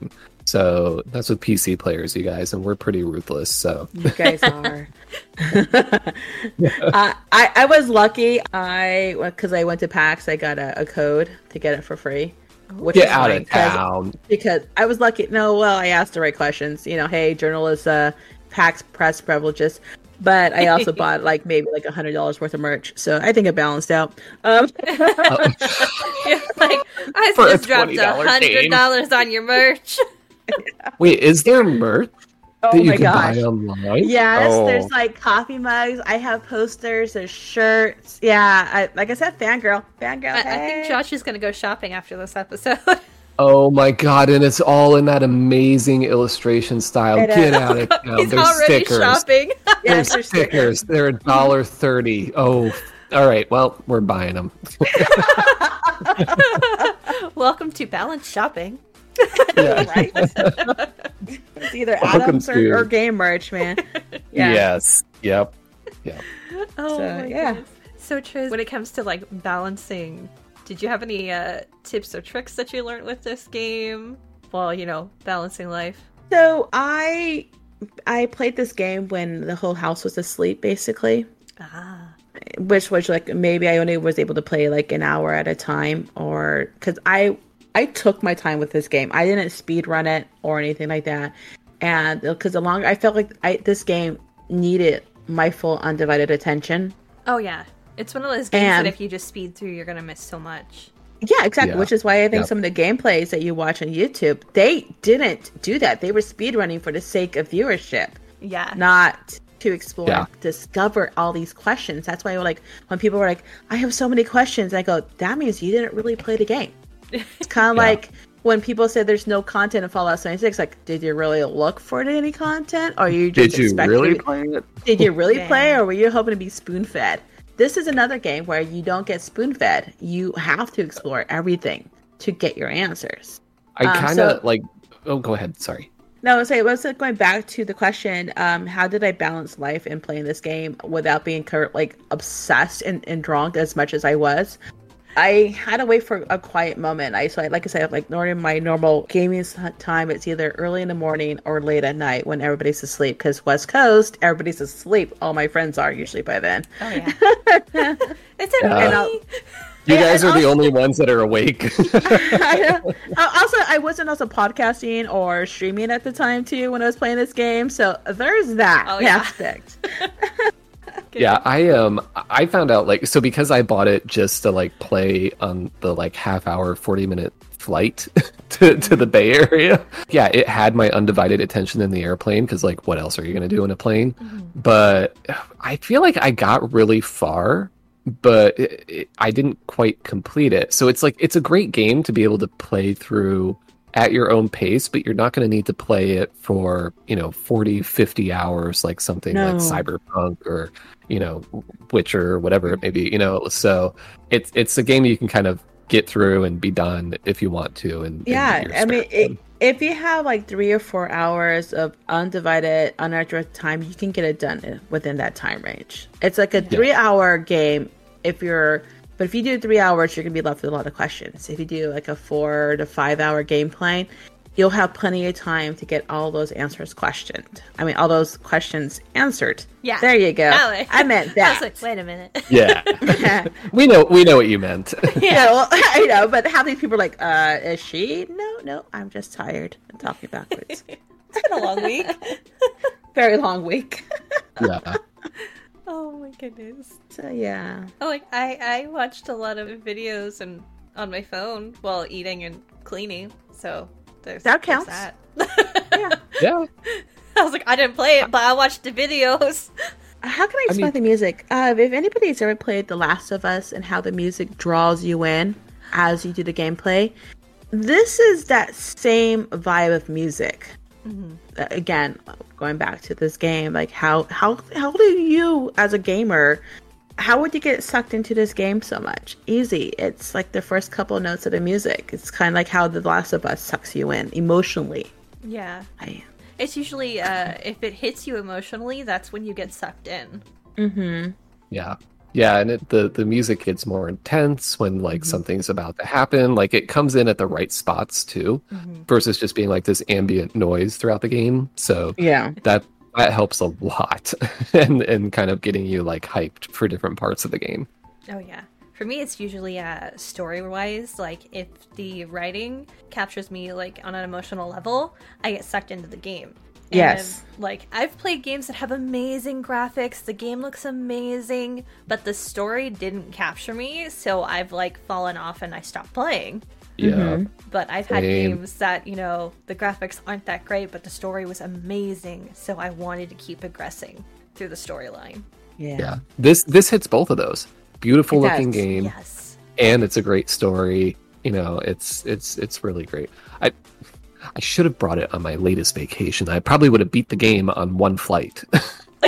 so that's with pc players you guys and we're pretty ruthless so You guys are. uh, I I was lucky. I because I went to PAX, I got a, a code to get it for free. Which get out of town because I was lucky. No, well, I asked the right questions. You know, hey, journalists, uh, PAX press privileges. But I also bought like maybe like a hundred dollars worth of merch, so I think it balanced out. Um, You're like I just dropped a $20 hundred dollars on your merch. wait is there merch oh that you my can gosh! buy online Yes, Oh. there's like coffee mugs. I have posters. There's shirts. Yeah, I, like I said, fangirl, fangirl. I, I think. Josh is gonna go shopping after this episode. Oh my god, and it's all in that amazing illustration style. It Get is. out of town. He's There's already stickers. shopping. Yes, There's there's stickers. They're a dollar thirty. Oh, all right. Well, we're buying them. Welcome to Balance Shopping. Yeah. right? it's either Adams or, or game merch, man. Yeah. Yes. Yep. Yep. Oh So, my yeah. goodness. So Triz, when it comes to like balancing, did you have any uh, tips or tricks that you learned with this game? Well, you know, balancing life. So I I played this game when the whole house was asleep, basically. Ah. Which was like maybe I only was able to play like an hour at a time, or because I I took my time with this game. I didn't speed run it or anything like that, and because the longer I felt like I this game needed my full undivided attention. Oh yeah. It's one of those games And- that if you just speed through, you're gonna miss so much. Yeah, exactly. Yeah. Which is why I think Yep. some of the gameplays that you watch on YouTube, they didn't do that. They were speed running for the sake of viewership, Yeah. not to explore, Yeah. discover all these questions. That's why, like, when people were like, "I have so many questions," I go, "That means you didn't really play the game." It's kind of Yeah. like when people say there's no content in Fallout 76. Like, did you really look for any content, or you just Did you expecting really to- play it? did you really Yeah. play, or were you hoping to be spoon fed? This is another game where you don't get spoon fed. You have to explore everything to get your answers. I Um, kind of so- like. Oh, go ahead. Sorry. No, so it was uh, going back to the question, um, how did I balance life in playing this game without being like obsessed and, and drunk as much as I was? I had to wait for a quiet moment. I so I, like I said, like during my normal gaming time, it's either early in the morning or late at night when everybody's asleep. Because West Coast, everybody's asleep. All my friends are usually by then. Oh yeah. it's a Yeah. And I'll- me. You Yeah, guys and are the only ones that are awake. I know. Also, I wasn't also podcasting or streaming at the time too when I was playing this game. So there's that Oh, yeah. aspect. yeah, I um I found out like so because I bought it just to like play on the like half hour, 40 minute flight to, to the Bay Area. Yeah, it had my undivided attention in the airplane because like what else are you gonna do in a plane? But I feel like I got really far, but it, it, I didn't quite complete it. So it's like it's a great game to be able to play through at your own pace, but you're not going to need to play it for, you know, 40, 50 hours like something like Cyberpunk or, you know, Witcher or whatever it may be, you know. So it's it's a game you can kind of get through and be done if you want to and Yeah, I mean, it, if you have like three or four hours of undivided, uninterrupted time, you can get it done eh, within that time range. It's like a three-hour game. If you're, but if you do three hours, you're gonna be left with a lot of questions. If you do like a four to five-hour game plan, you'll have plenty of time to get all those answers questioned. I mean, all those questions answered. Yeah. there you go. That. I meant I that. was like, wait a minute. Yeah. yeah, we know we know what you meant. well, I know, but how many people are like, uh, is she? No, no, I'm just tired and talking backwards. It's been a long week. Very long week. yeah. My goodness. so yeah. Oh, like I I watched a lot of videos and on my phone while eating and cleaning. So there's That there's counts. that. Yeah. Yeah. I was like, I didn't play it, but I watched the videos. How can I explain mean- the music? Uh, if anybody's ever played The Last of Us and how the music draws you in as you do the gameplay, this is that same vibe of music. Uh, Again, going back to this game, like how how how do you as a gamer, how would you get sucked into this game so much? Easy. It's like the first couple notes of the music. It's kind of like how The Last of Us sucks you in emotionally. Yeah. I, It's usually uh if it hits you emotionally, that's when you get sucked in. mm-hmm. Yeah. Yeah, and it, the the music gets more intense when like something's about to happen. Like it comes in at the right spots too, versus just being like this ambient noise throughout the game. So Yeah. that that helps a lot, and and kind of getting you like hyped for different parts of the game. Oh yeah. For me, it's usually uh, story wise. Like if the writing captures me like on an emotional level, I get sucked into the game. And, Yes. like I've played games that have amazing graphics. The game looks amazing, but the story didn't capture me, so I've like fallen off and I stopped playing. Yeah, mm-hmm. But I've had Same. games that, you know, the graphics aren't that great, but the story was amazing, so I wanted to keep progressing through the storyline. Yeah. yeah. This this hits both of those. Beautiful It looking does, game, Yes. and it's a great story. You know, it's it's it's really great. I I should have brought it on my latest vacation. I probably would have beat the game on one flight.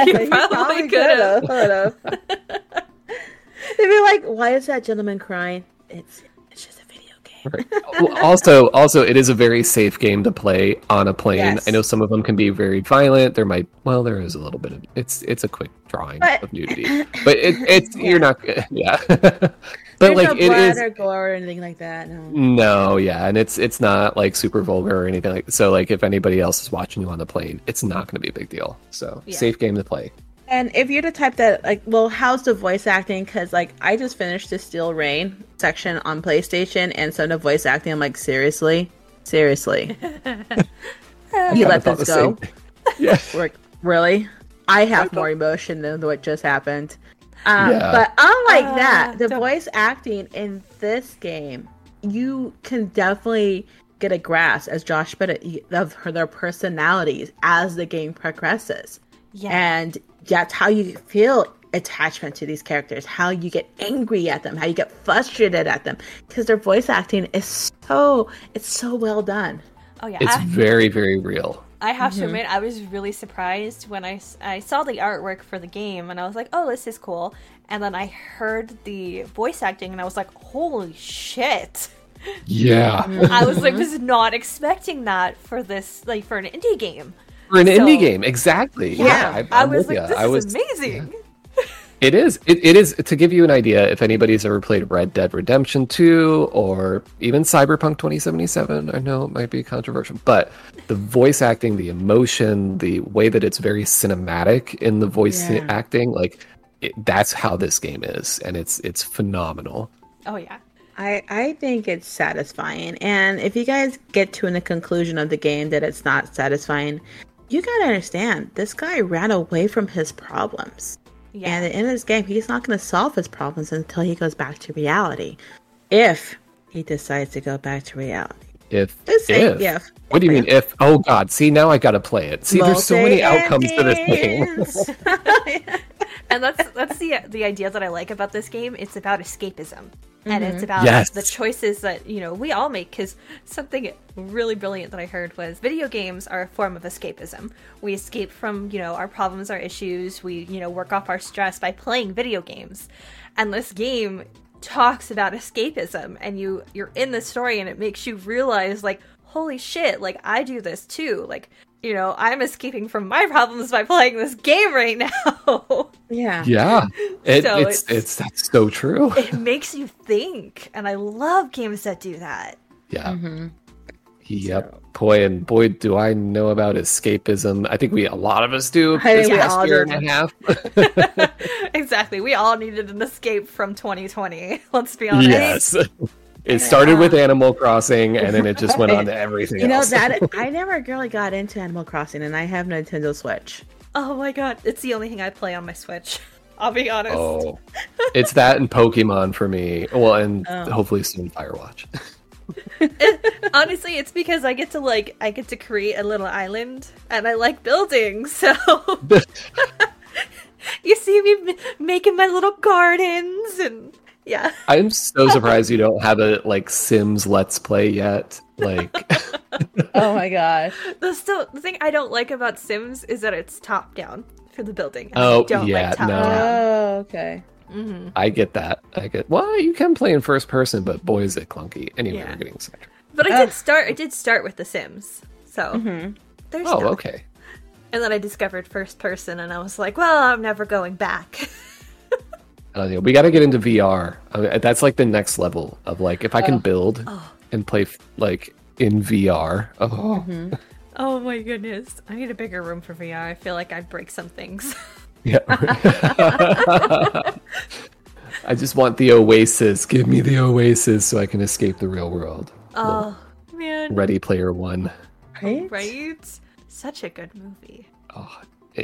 You probably could have. They'd be like, "Why is that gentleman crying?" It's it's just a video game. Well, also, also, it is a very safe game to play on a plane. Yes. I know some of them can be very violent. There might, well, there is a little bit of it's. It's a quick drawing But- of nudity, but it, it's you're not, yeah. But There's like no it blood is. or gore or anything like that. No. No, yeah, and it's it's not like super vulgar or anything like. So like, if anybody else is watching you on the plane, it's not going to be a big deal. So Yeah. safe game to play. And if you're the type that like, well, how's the voice acting? Because like, I just finished the Steel Reign section on PlayStation, and so the voice acting, I'm like, seriously, seriously, you let this go? same thing. Yeah. Like, really? I have more emotion than what just happened. Um, Yeah. But unlike Uh, that, the don't- voice acting in this game, you can definitely get a grasp, as Josh put it, of their personalities as the game progresses. Yeah. And that's how you feel attachment to these characters, how you get angry at them, how you get frustrated at them, because their voice acting is so, it's so well done. oh yeah. It's I- very very real. I have to mm-hmm. admit, I was really surprised when I, I saw the artwork for the game and I was like, oh, this is cool. And then I heard the voice acting and I was like, holy shit. Yeah. I was like, was not expecting that for this, like for an indie game. For an So- indie game, exactly. Yeah. I, I I'm was like, ya. this I is was, amazing. It is. It, it is. To give you an idea, if anybody's ever played Red Dead Redemption 2 or even Cyberpunk 2077, I know it might be controversial, but the voice acting, the emotion, the way that it's very cinematic in the voice Yeah. acting, like it, that's how this game is, and it's it's phenomenal. Oh yeah. I, I think it's satisfying. And if you guys get to the conclusion of the game that it's not satisfying, you gotta understand this guy ran away from his problems. Yeah. And at the end of this game, he's not gonna solve his problems until he goes back to reality. If he decides to go back to reality. If Just say if. if. What do you mean if? Oh God! See now I gotta play it. See, there's so many outcomes to this game. Multi-endings. and that's that's the the idea that I like about this game. It's about escapism, and it's mm-hmm. about Yes. the choices that you know we all make. Because something really brilliant that I heard was video games are a form of escapism. We escape from you know our problems, our issues. We you know work off our stress by playing video games, and this game talks about escapism and you you're in the story and it makes you realize like holy shit like i do this too like you know i'm escaping from my problems by playing this game right now yeah. Yeah, it, So it's, it's- it's that's so true. it makes you think and i love games that do that Yeah. Mm-hmm. Yep. Boy, and boy, do I know about escapism. I think we, a lot of us do. I think this we past all year do. and a half. exactly we all needed an escape from 2020 let's be honest yes. It started with Animal Crossing, and then it just went on to everything You know else. that I never really got into Animal Crossing, and I have Nintendo Switch. oh my god it's the only thing i play on my switch i'll be honest oh, it's that and Pokemon for me. Well, and Oh. hopefully soon Firewatch. honestly it's because i get to like i get to create a little island and i like building so you see me making my little gardens and yeah I'm so surprised you don't have a like Sims Let's Play yet. Like, Oh my gosh! the still the thing i don't like about sims is that it's top down for the building and I Oh, don't yeah, like top no. Oh, okay. Mm-hmm. I get that. I get. Well, you can play in first person, but boy, is it clunky. Anyway, Yeah. we're getting sidetracked. but i did start i did start with the sims so mm-hmm. there's Oh, that. okay. and then i discovered first person and i was like well i'm never going back Uh, we got to get into VR. I mean, that's like the next level of like if I can build and play like in VR. Oh, oh my goodness i need a bigger room for vr i feel like i'd break some things yeah. I just want the oasis. Give me the oasis so I can escape the real world. oh man Ready Player One. Right? Right? Such a good movie. Oh,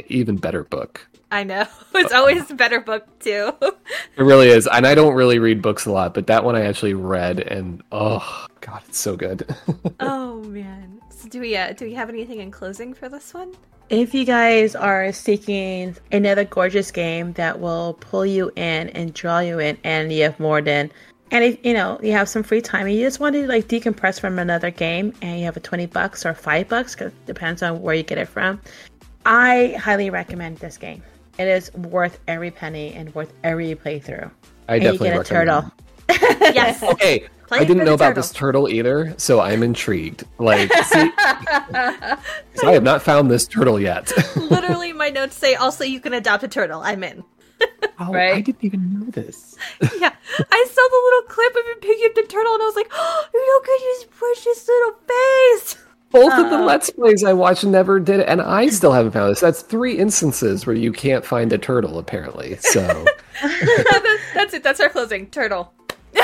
even better book. I know. It's always a better book too. It really is, and I don't really read books a lot, but that one I actually read, and oh god, it's so good. oh man. So do we uh, do we have anything in closing for this one? If you guys are seeking another gorgeous game that will pull you in and draw you in, and you have more than, and if you know you have some free time and you just want to like decompress from another game, and you have a twenty bucks or five bucks, cause it depends on where you get it from, I highly recommend this game. It is worth every penny and worth every playthrough. I and you get a recommend. turtle. Yes. Okay, Play I didn't know the about this turtle either, so I'm intrigued. Like, see, 'cause I have not found this turtle yet. Literally my notes say also you can adopt a turtle. I'm in. oh, I didn't even know this. Yeah. I saw the little clip of him picking up the turtle and I was like, oh, look at his precious little face. Both of the Let's Plays I watched never did it, and I still haven't found this. That's three instances where you can't find a turtle, apparently. So, That's it. That's our closing. Turtle. Do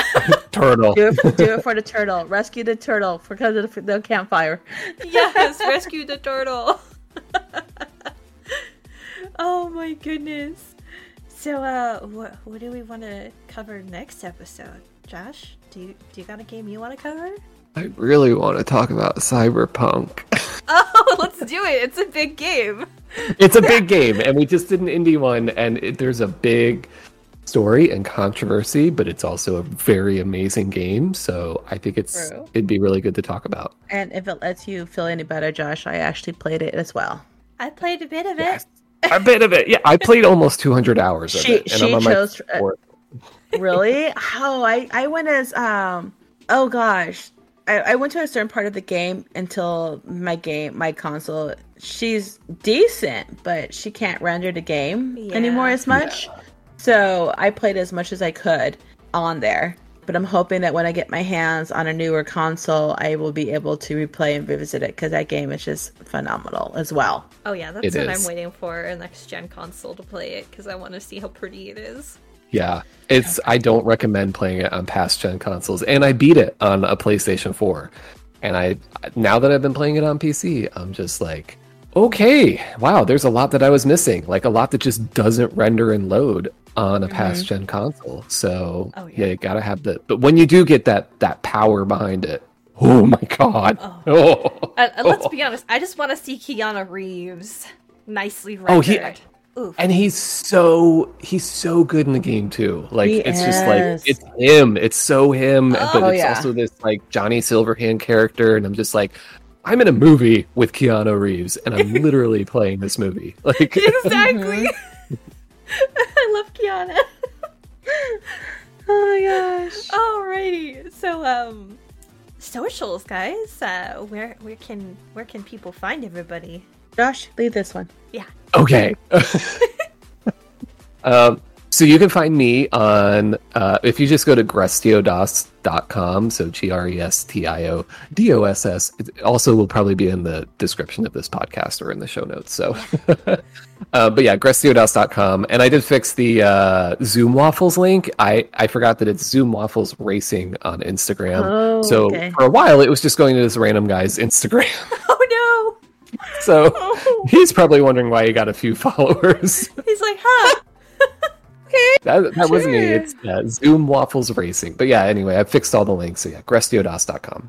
turtle. it, do it for the turtle. Rescue the turtle because of the, the campfire. Yes, rescue the turtle. oh my goodness. So, uh, what what do we want to cover next episode? Josh, do you do you got a game you want to cover? I really want to talk about Cyberpunk. Oh, let's do it. It's a big game. it's a big game, and we just did an indie one, and it, there's a big story and controversy, but it's also a very amazing game. So I think it's True. it'd be really good to talk about. And if it lets you feel any better, Josh, I actually played it as well. I played a bit of it. A bit of it, yeah. I played almost 200 hours of She- it, and she I'm on my chose- uh, fourth. Really? oh, I I went as um oh gosh, I, I went to a certain part of the game until my game, my console. She's decent, but she can't render the game Yeah. anymore as much. So I played as much as I could on there. But I'm hoping that when I get my hands on a newer console, I will be able to replay and revisit it because that game is just phenomenal as well. Oh yeah, that's It what is. I'm waiting for a next gen console to play it because I want to see how pretty it is. Yeah, it's. I don't recommend playing it on past gen consoles, and I beat it on a PlayStation 4. And I now that I've been playing it on PC, I'm just like, okay, wow, there's a lot that I was missing, like a lot that just doesn't render and load on a past mm-hmm. gen console. So Oh, yeah. yeah. you gotta have the. But when you do get that that power behind it, oh my god, oh, And, and oh. uh, let's be honest, I just want to see Keanu Reeves nicely rendered. Oh, he- Oof. and he's so he's so good in the game too like He it's just like it's him it's so him but Oh, it's yeah. also this like johnny silverhand character and i'm just like i'm in a movie with keanu reeves and i'm literally playing this movie like exactly. I love Keanu. Oh my gosh. Alrighty, so um, socials, guys. Uh, where where can where can people find everybody? Josh, leave this one. Yeah. okay. Um so you can find me on uh, if you just go to grestiodoss.com so G R E S T I O D O S S, it also will probably be in the description of this podcast or in the show notes so. Uh, but yeah grestiodoss.com and i did fix the uh, zoom waffles link. I i forgot that it's zoom waffles racing on instagram. Oh, so okay. for a while it was just going to this random guy's instagram. Oh so he's probably wondering why he got a few followers He's like, huh? Okay. That, that wasn't me. It's uh, Zoom Waffles Racing. But yeah, anyway, I fixed all the links. So yeah, grestiodoss.com.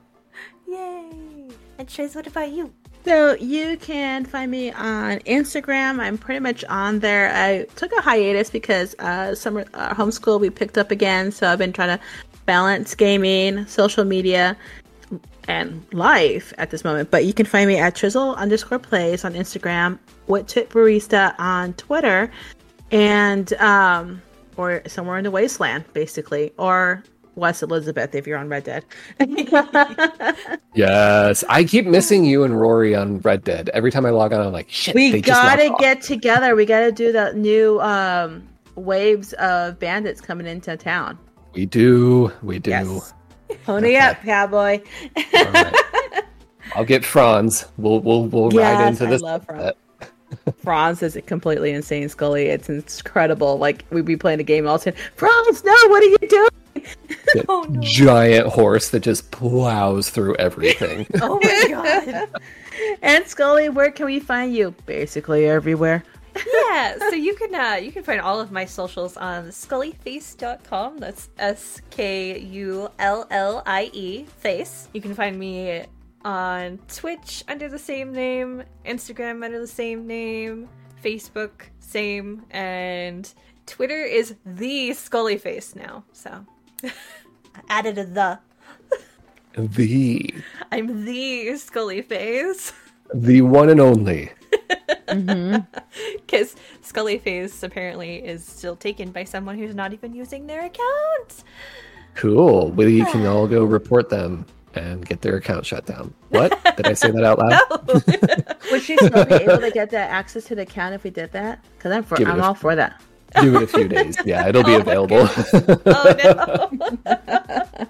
Yay! And Trace, what about you? So you can find me on Instagram. I'm pretty much on there. I took a hiatus because uh, summer uh, homeschool we picked up again. So I've been trying to balance gaming, social media, and life at this moment. But you can find me at Trizzle underscore plays on Instagram, What Tip Barista on Twitter, and um, or somewhere in the wasteland, basically, or West Elizabeth if you're on Red Dead. Yes, I keep missing you and Rory on Red Dead. Every time I log on, I'm like, shit. We gotta get together. We gotta do the new um waves of bandits coming into town. We do. We do. Yes. Pony Okay. up, cowboy. Right. I'll get Franz. We'll we'll we'll ride Yes, into I this. love Franz. Franz is completely insane, Skullie. It's incredible. Like we'd be playing a game all time. Franz, no, what are you doing? Oh, no. giant horse that just plows through everything. Oh my god! And Skullie, where can we find you? Basically everywhere. Yeah, so you can uh, you can find all of my socials on skullieface.com. That's S K U L L I E face. You can find me on Twitch under the same name, Instagram under the same name, Facebook same, and Twitter is the Skullieface now. So I added a the. the I'm the Skullieface. the one and only. Mm-hmm. Because Skullieface apparently is still taken by someone who's not even using their account. Cool. We can all go report them and get their account shut down. What? Did I say that out loud? Would she still be able to get that access to the account if we did that? Because I'm for, Give I'm a- all for that. Give it a few days. Yeah, it'll be Oh available. oh no.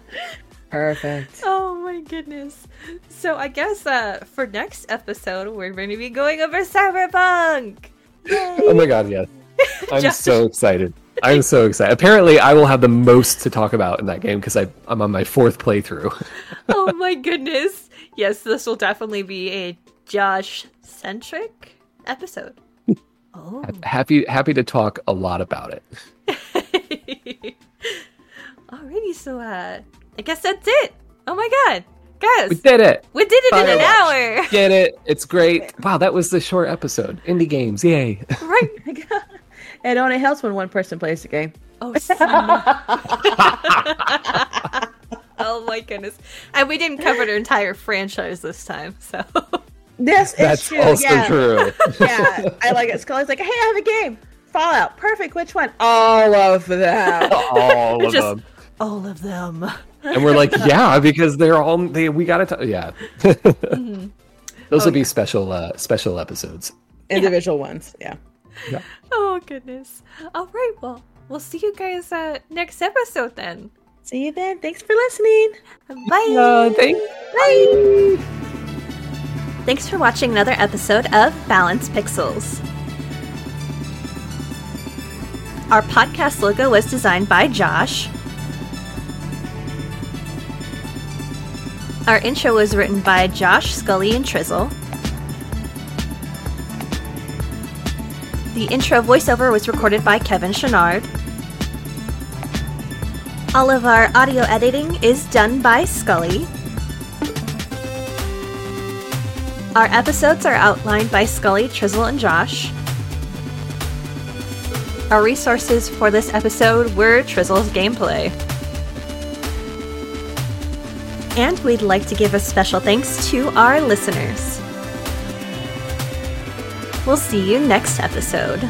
Perfect. Oh my goodness. So I guess uh, for next episode we're going to be going over Cyberpunk. Yay. oh my god, yes. I'm Just- so excited. I'm so excited. Apparently, I will have the most to talk about in that game because I'm on my fourth playthrough. oh my goodness. Yes, this will definitely be a Josh centric episode. Oh. happy, happy to talk a lot about it. Alrighty, so uh I guess that's it. Oh my god. Guys, We did it. we did it in an Firewatch. hour. Get it? It's great. Wow, that was the short episode. Indie games, yay! right. It only helps when one person plays the game. Oh, oh my goodness. And we didn't cover the entire franchise this time, so. This is That's true. also yeah. true. yeah, I like it. Skullie's like, hey, I have a game. Fallout. Perfect. Which one? All of them. All of Just- them. All of them. And we're like, yeah, because they're all they we gotta t- yeah. Those will be special uh special episodes. Individual ones. Yeah. Oh goodness. All right. Well, we'll see you guys uh, next episode then. See you then. Thanks for listening. Bye. Uh, thank Bye. Thanks for watching another episode of Balanced Pixels. Our podcast logo was designed by Josh. Our intro was written by Josh, Skullie, and Trizzle. The intro voiceover was recorded by Kevin Chenard. All of our audio editing is done by Skullie. Our episodes are outlined by Skullie, Trizzle, and Josh. Our resources for this episode were Trizzle's gameplay. And we'd like to give a special thanks to our listeners. We'll see you next episode.